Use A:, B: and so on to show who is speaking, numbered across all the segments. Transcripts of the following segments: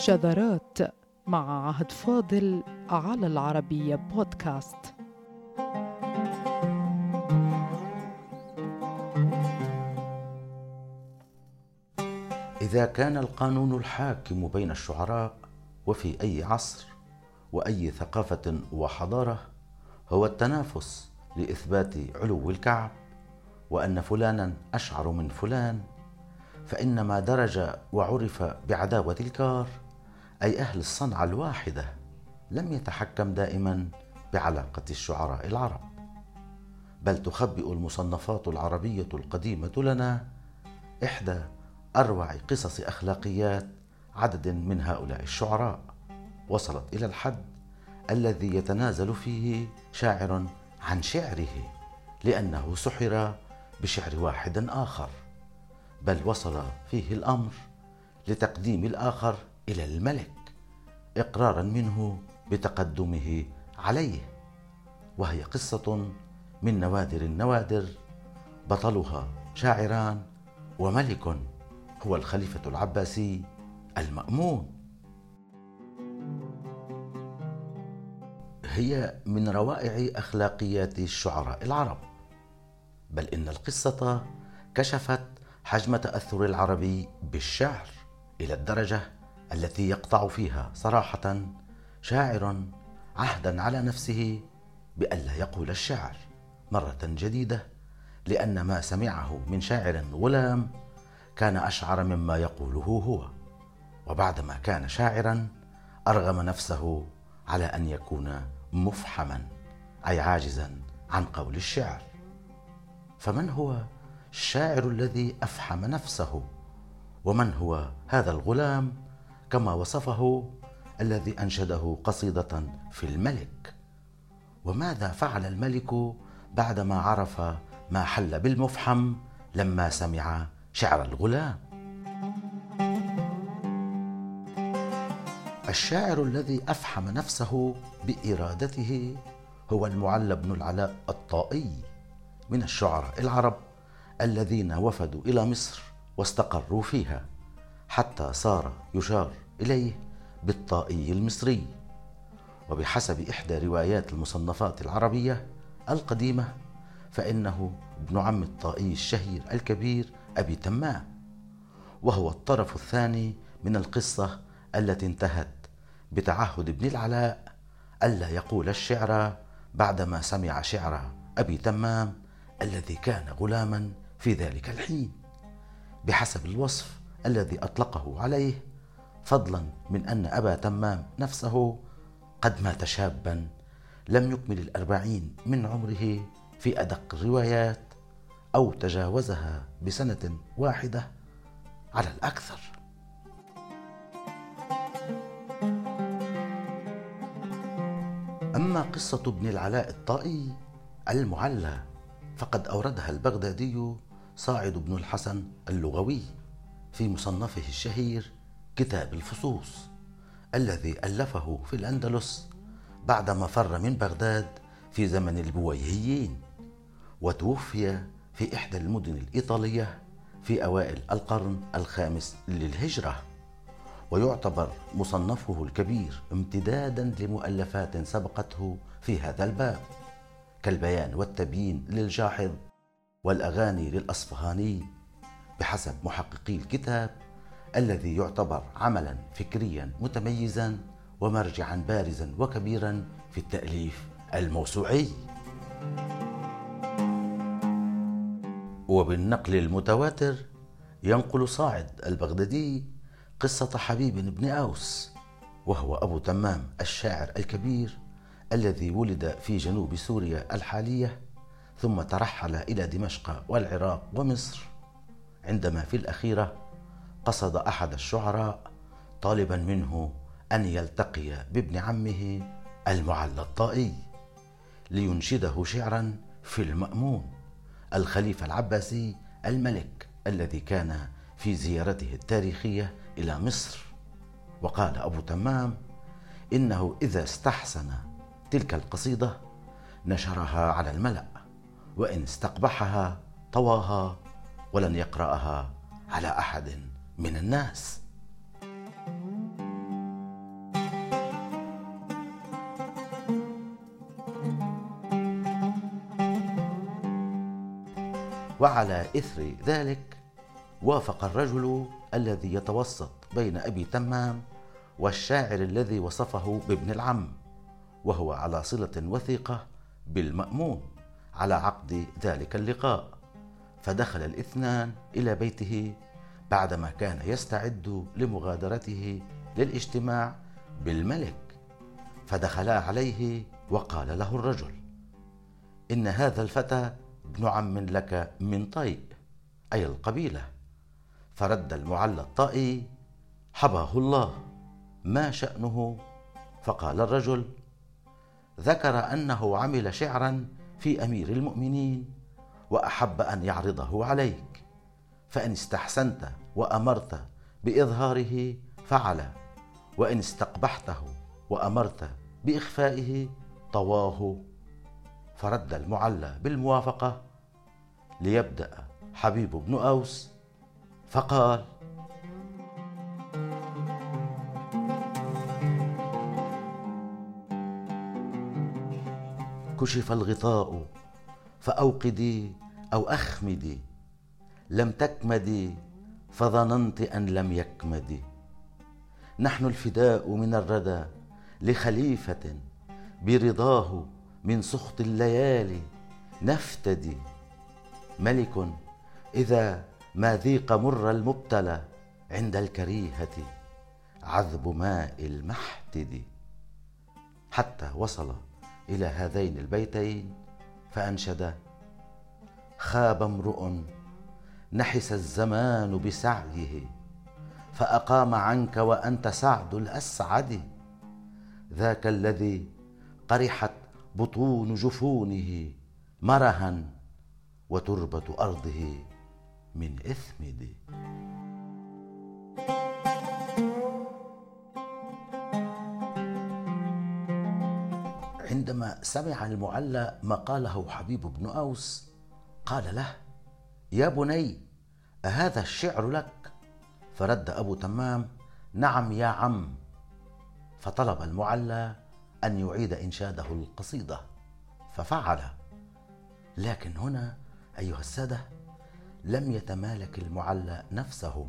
A: شذرات مع عهد فاضل على العربية بودكاست.
B: إذا كان القانون الحاكم بين الشعراء وفي أي عصر وأي ثقافة وحضارة هو التنافس لإثبات علو الكعب وأن فلانا أشعر من فلان فإن ما درج وعرف بعداوة الكار أي أهل الصنعة الواحدة لم يتحكم دائما بعلاقة الشعراء العرب. بل تخبئ المصنفات العربية القديمة لنا إحدى أروع قصص أخلاقيات عدد من هؤلاء الشعراء. وصلت إلى الحد الذي يتنازل فيه شاعر عن شعره لأنه سحر بشعر واحد آخر. بل وصل فيه الأمر لتقديم الآخر إلى الملك إقرارا منه بتقدمه عليه وهي قصة من نوادر النوادر بطلها شاعران وملك هو الخليفة العباسي المأمون. هي من روائع أخلاقيات الشعراء العرب بل إن القصة كشفت حجم تأثر العربي بالشعر إلى الدرجة التي يقطع فيها صراحة شاعر عهدا على نفسه بألا يقول الشعر مرة جديدة لأن ما سمعه من شاعر غلام كان أشعر مما يقوله هو وبعدما كان شاعرا أرغم نفسه على أن يكون مفحما أي عاجزا عن قول الشعر فمن هو الشاعر الذي أفحم نفسه؟ ومن هو هذا الغلام؟ كما وصفه الذي أنشده قصيدة في الملك. وماذا فعل الملك بعدما عرف ما حل بالمفحم لما سمع شعر الغلام؟ الشاعر الذي أفحم نفسه بإرادته هو المعلى بن العلاء الطائي من الشعراء العرب الذين وفدوا إلى مصر واستقروا فيها. حتى صار يشار إليه بالطائي المصري. وبحسب إحدى روايات المصنفات العربية القديمة فإنه ابن عم الطائي الشهير الكبير أبي تمام وهو الطرف الثاني من القصة التي انتهت بتعهد ابن العلاء ألا يقول الشعر بعدما سمع شعر أبي تمام الذي كان غلاما في ذلك الحين. بحسب الوصف الذي أطلقه عليه فضلا من أن أبا تمام نفسه قد مات شابا لم يكمل الأربعين من عمره في أدق الروايات أو تجاوزها بسنة واحدة على الأكثر. أما قصة ابن العلاء الطائي المعلى فقد أوردها البغدادي صاعد بن الحسن اللغوي. في مصنفه الشهير كتاب الفصوص الذي ألفه في الأندلس بعدما فر من بغداد في زمن البويهيين وتوفي في إحدى المدن الإيطالية في أوائل القرن الخامس للهجرة. ويعتبر مصنفه الكبير امتدادا لمؤلفات سبقته في هذا الباب كالبيان والتبيين للجاحظ والأغاني للاصفهاني بحسب محققي الكتاب الذي يعتبر عملا فكريا متميزا ومرجعا بارزا وكبيرا في التأليف الموسوعي. وبالنقل المتواتر ينقل صاعد البغدادي قصة حبيب بن أوس وهو أبو تمام الشاعر الكبير الذي ولد في جنوب سوريا الحالية ثم ترحل إلى دمشق والعراق ومصر. عندما في الأخيرة قصد أحد الشعراء طالبا منه أن يلتقي بابن عمه المعلى الطائي لينشده شعرا في المأمون الخليفة العباسي الملك الذي كان في زيارته التاريخية إلى مصر. وقال أبو تمام إنه إذا استحسن تلك القصيدة نشرها على الملأ وإن استقبحها طواها ولن يقرأها على أحد من الناس. وعلى إثر ذلك وافق الرجل الذي يتوسط بين أبي تمام والشاعر الذي وصفه بابن العم وهو على صلة وثيقة بالمأمون على عقد ذلك اللقاء. فدخل الاثنان إلى بيته بعدما كان يستعد لمغادرته للاجتماع بالملك. فدخلا عليه وقال له الرجل إن هذا الفتى ابن عم لك من طيء أي القبيلة. فرد المعلى الطائي حباه الله ما شأنه؟ فقال الرجل ذكر أنه عمل شعرا في أمير المؤمنين وأحب أن يعرضه عليك. فإن استحسنت وأمرت بإظهاره فعل وإن استقبحته وأمرت بإخفائه طواه. فرد المعلى بالموافقة ليبدأ حبيب بن أوس. فقال كشف الغطاء فأوقدي أو أخمدي لم تكمدي فظننت أن لم يكمدي. نحن الفداء من الردى لخليفة برضاه من سخط الليالي نفتدي. ملك إذا ما ذيق مر المبتلى عند الكريهة عذب ماء المحتد حتى وصل إلى هذين البيتين فأنشد خاب امرؤ نحس الزمان بسعيه فأقام عنك وأنت سعد الأسعد. ذاك الذي قرحت بطون جفونه مرها وتربة أرضه من إثمد. عندما سمع المعلى ما قاله حبيب بن أوس قال له يا بني أهذا الشعر لك؟ فرد أبو تمام نعم يا عم. فطلب المعلى أن يعيد إنشاده القصيدة ففعل. لكن هنا أيها السادة لم يتمالك المعلى نفسه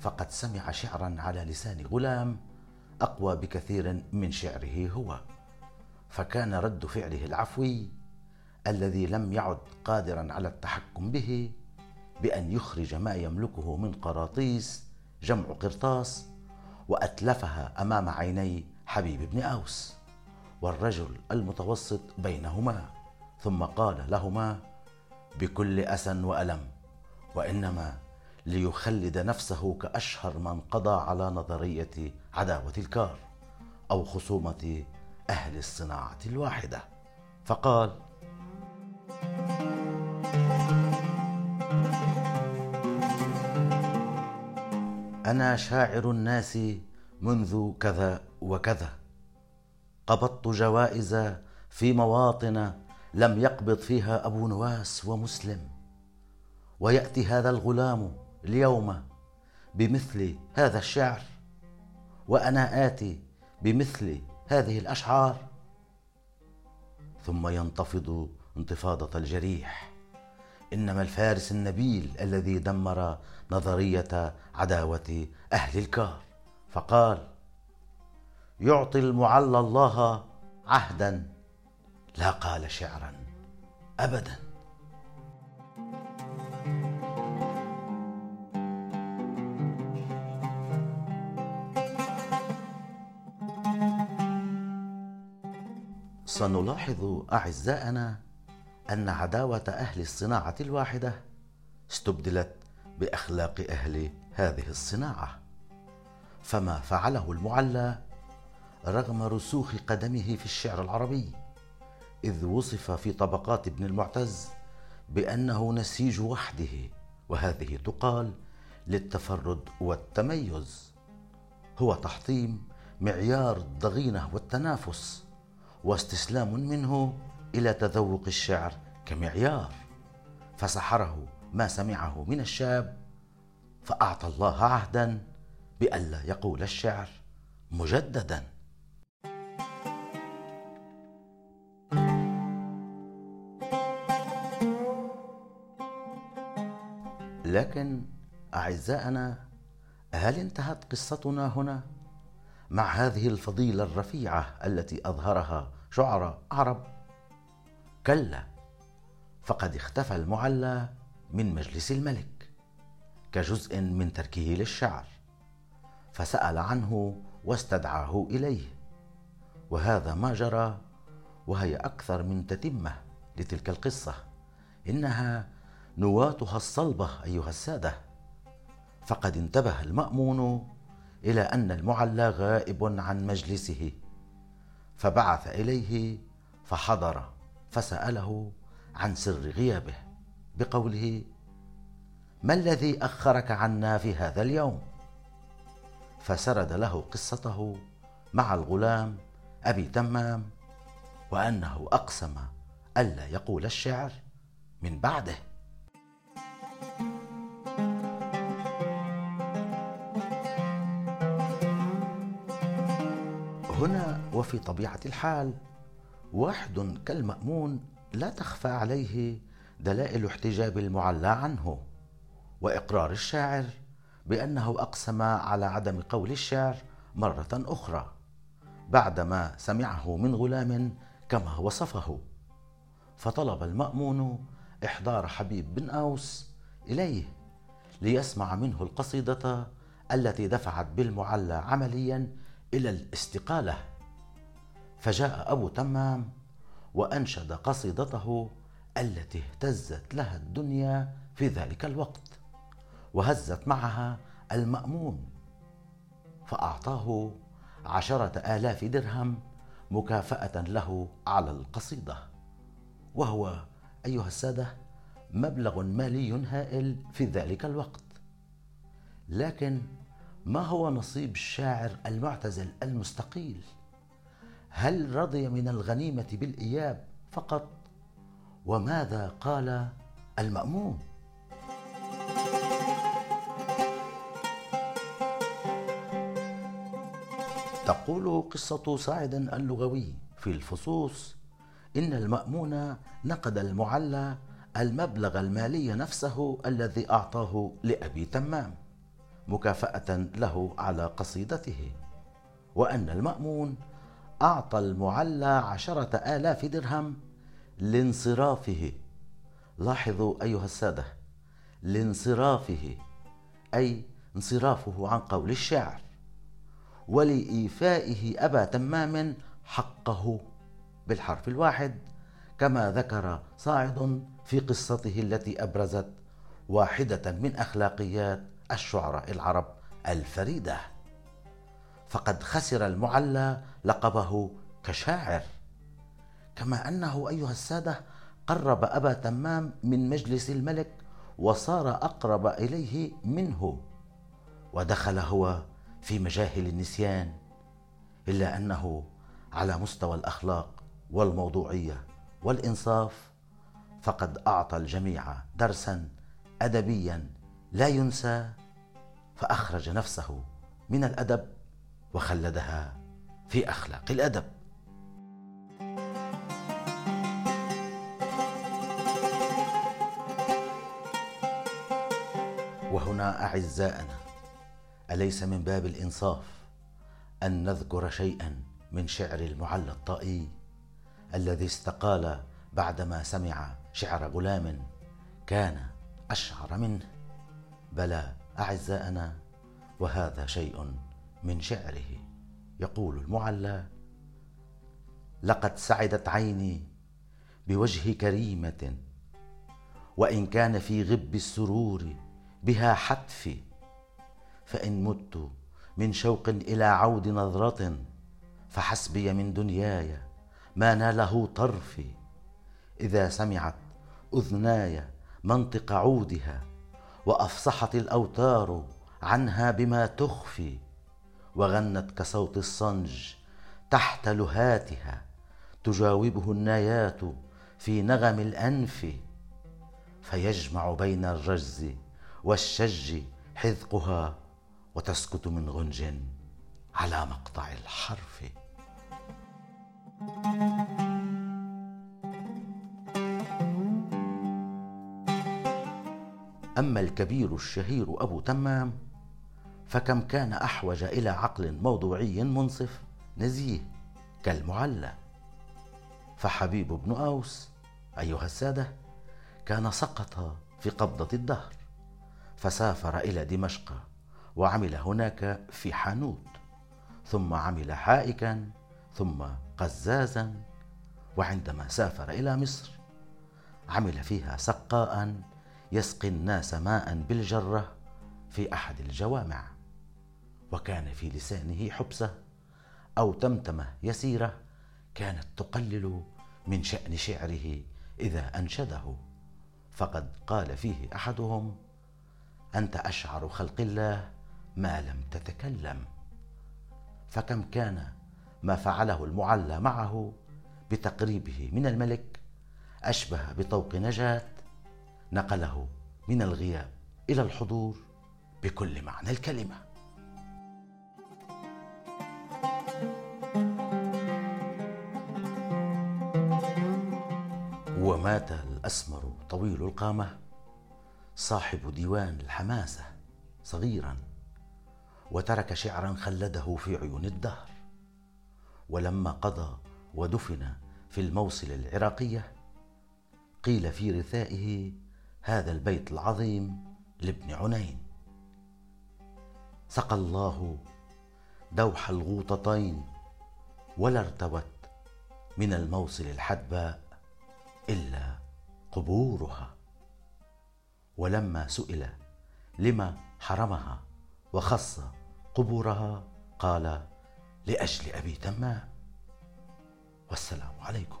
B: فقد سمع شعرا على لسان غلام أقوى بكثير من شعره هو فكان رد فعله العفوي الذي لم يعد قادرا على التحكم به بأن يخرج ما يملكه من قراطيس جمع قرطاس وأتلفها أمام عيني حبيب بن أوس والرجل المتوسط بينهما. ثم قال لهما بكل أسى وألم وإنما ليخلد نفسه كأشهر من قضى على نظرية عداوة الكار أو خصومة أهل الصناعة الواحدة. فقال أنا شاعر الناس منذ كذا وكذا. قبضت جوائز في مواطن لم يقبض فيها أبو نواس ومسلم. ويأتي هذا الغلام اليوم بمثل هذا الشعر وأنا آتي بمثل هذه الأشعار. ثم ينتفض انتفاضة الجريح. إنما الفارس النبيل الذي دمر نظرية عداوة أهل الكار فقال يعطي المعلى الله عهدا لا قال شعرا ابدا. سنلاحظ أعزائنا أن عداوة أهل الصناعة الواحدة استبدلت بأخلاق أهل هذه الصناعة. فما فعله المعلى رغم رسوخ قدمه في الشعر العربي إذ وصف في طبقات ابن المعتز بأنه نسيج وحده وهذه تقال للتفرد والتميز. هو تحطيم معيار الضغينة والتنافس واستسلام منه إلى تذوق الشعر كمعيار. فسحره ما سمعه من الشاب فأعطى الله عهدا بألا يقول الشعر مجددا. لكن أعزائنا هل انتهت قصتنا هنا؟ مع هذه الفضيلة الرفيعة التي أظهرها شعراء عرب كلا فقد اختفى المعلى من مجلس الملك كجزء من تركه للشعر فسأل عنه واستدعاه إليه وهذا ما جرى وهي أكثر من تتمة لتلك القصة إنها نواتها الصلبة أيها السادة. فقد انتبه المأمون إلى أن المعلى غائب عن مجلسه فبعث إليه فحضر فسأله عن سر غيابه بقوله ما الذي أخرك عنا في هذا اليوم؟ فسرد له قصته مع الغلام أبي تمام وأنه أقسم ألا يقول الشعر من بعده. هنا وفي طبيعة الحال واحد كالمأمون لا تخفى عليه دلائل احتجاب المعلى عنه وإقرار الشاعر بأنه أقسم على عدم قول الشعر مرة أخرى بعدما سمعه من غلام كما وصفه. فطلب المأمون إحضار حبيب بن أوس إليه ليسمع منه القصيدة التي دفعت بالمعلى عمليا إلى الاستقالة. فجاء أبو تمام وأنشد قصيدته التي اهتزت لها الدنيا في ذلك الوقت وهزت معها المأمون فأعطاه عشرة آلاف درهم مكافأة له على القصيدة. وهو أيها السادة مبلغ مالي هائل في ذلك الوقت. لكن ما هو نصيب الشاعر المعتزل المستقيل؟ هل رضي من الغنيمة بالإياب فقط؟ وماذا قال المأمون؟ تقول قصة صاعد اللغوي في الفصوص إن المأمون نقد المعلى المبلغ المالي نفسه الذي أعطاه لأبي تمام مكافأة له على قصيدته. وأن المأمون أعطى المعلى عشرة آلاف درهم لانصرافه. لاحظوا أيها السادة لانصرافه أي انصرافه عن قول الشاعر. ولإيفائه أبا تمام حقه بالحرف الواحد كما ذكر صاعد في قصته التي أبرزت واحدة من أخلاقيات الشعراء العرب الفريدة. فقد خسر المعلى لقبه كشاعر. كما أنه أيها السادة قرب أبا تمام من مجلس الملك وصار أقرب إليه منه ودخل هو في مجاهل النسيان إلا أنه على مستوى الأخلاق والموضوعية والإنصاف فقد أعطى الجميع درسا ادبيا لا ينسى فأخرج نفسه من الأدب وخلدها في أخلاق الأدب. وهنا أعزائنا أليس من باب الإنصاف أن نذكر شيئا من شعر المعلى الطائي الذي استقال بعدما سمع شعر غلام كان أشعر منه؟ بلى أعزائنا وهذا شيء من شعره. يقول المعلى لقد سعدت عيني بوجه كريمة وإن كان في غب السرور بها حتفي فإن مت من شوق إلى عود نظرة فحسبي من دنياي ما ناله طرفي إذا سمعت أذناي منطق عودها وأفصحت الأوتار عنها بما تخفي. وغنت كصوت الصنج تحت لهاتها تجاوبه النايات في نغم الأنف فيجمع بين الرجز والشج حذقها وتسكت من غنج على مقطع الحرف. أما الكبير الشهير أبو تمام فكم كان أحوج إلى عقل موضوعي منصف؟ نزيه كالمعلى. فحبيب بن أوس أيها السادة كان سقط في قبضة الدهر فسافر إلى دمشق وعمل هناك في حانوت ثم عمل حائكا ثم قزازا وعندما سافر إلى مصر عمل فيها سقاء يسقي الناس ماء بالجرة في أحد الجوامع. وكان في لسانه حبسة أو تمتمة يسيرة كانت تقلل من شأن شعره إذا أنشده. فقد قال فيه أحدهم أنت أشعر خلق الله ما لم تتكلم. فكم كان ما فعله المعلى معه بتقريبه من الملك أشبه بطوق نجاة نقله من الغياب إلى الحضور بكل معنى الكلمة. ومات الأسمر طويل القامة صاحب ديوان الحماسة صغيرا وترك شعرا خلده في عيون الدهر. ولما قضى ودفن في الموصل العراقية قيل في رثائه هذا البيت العظيم لابن عنين. سقى الله دوح الغوطتين ولا ارتوت من الموصل الحدباء إلا قبورها. ولما سئل لما حرمها وخص قبورها قال لأجل أبي تمام. والسلام عليكم.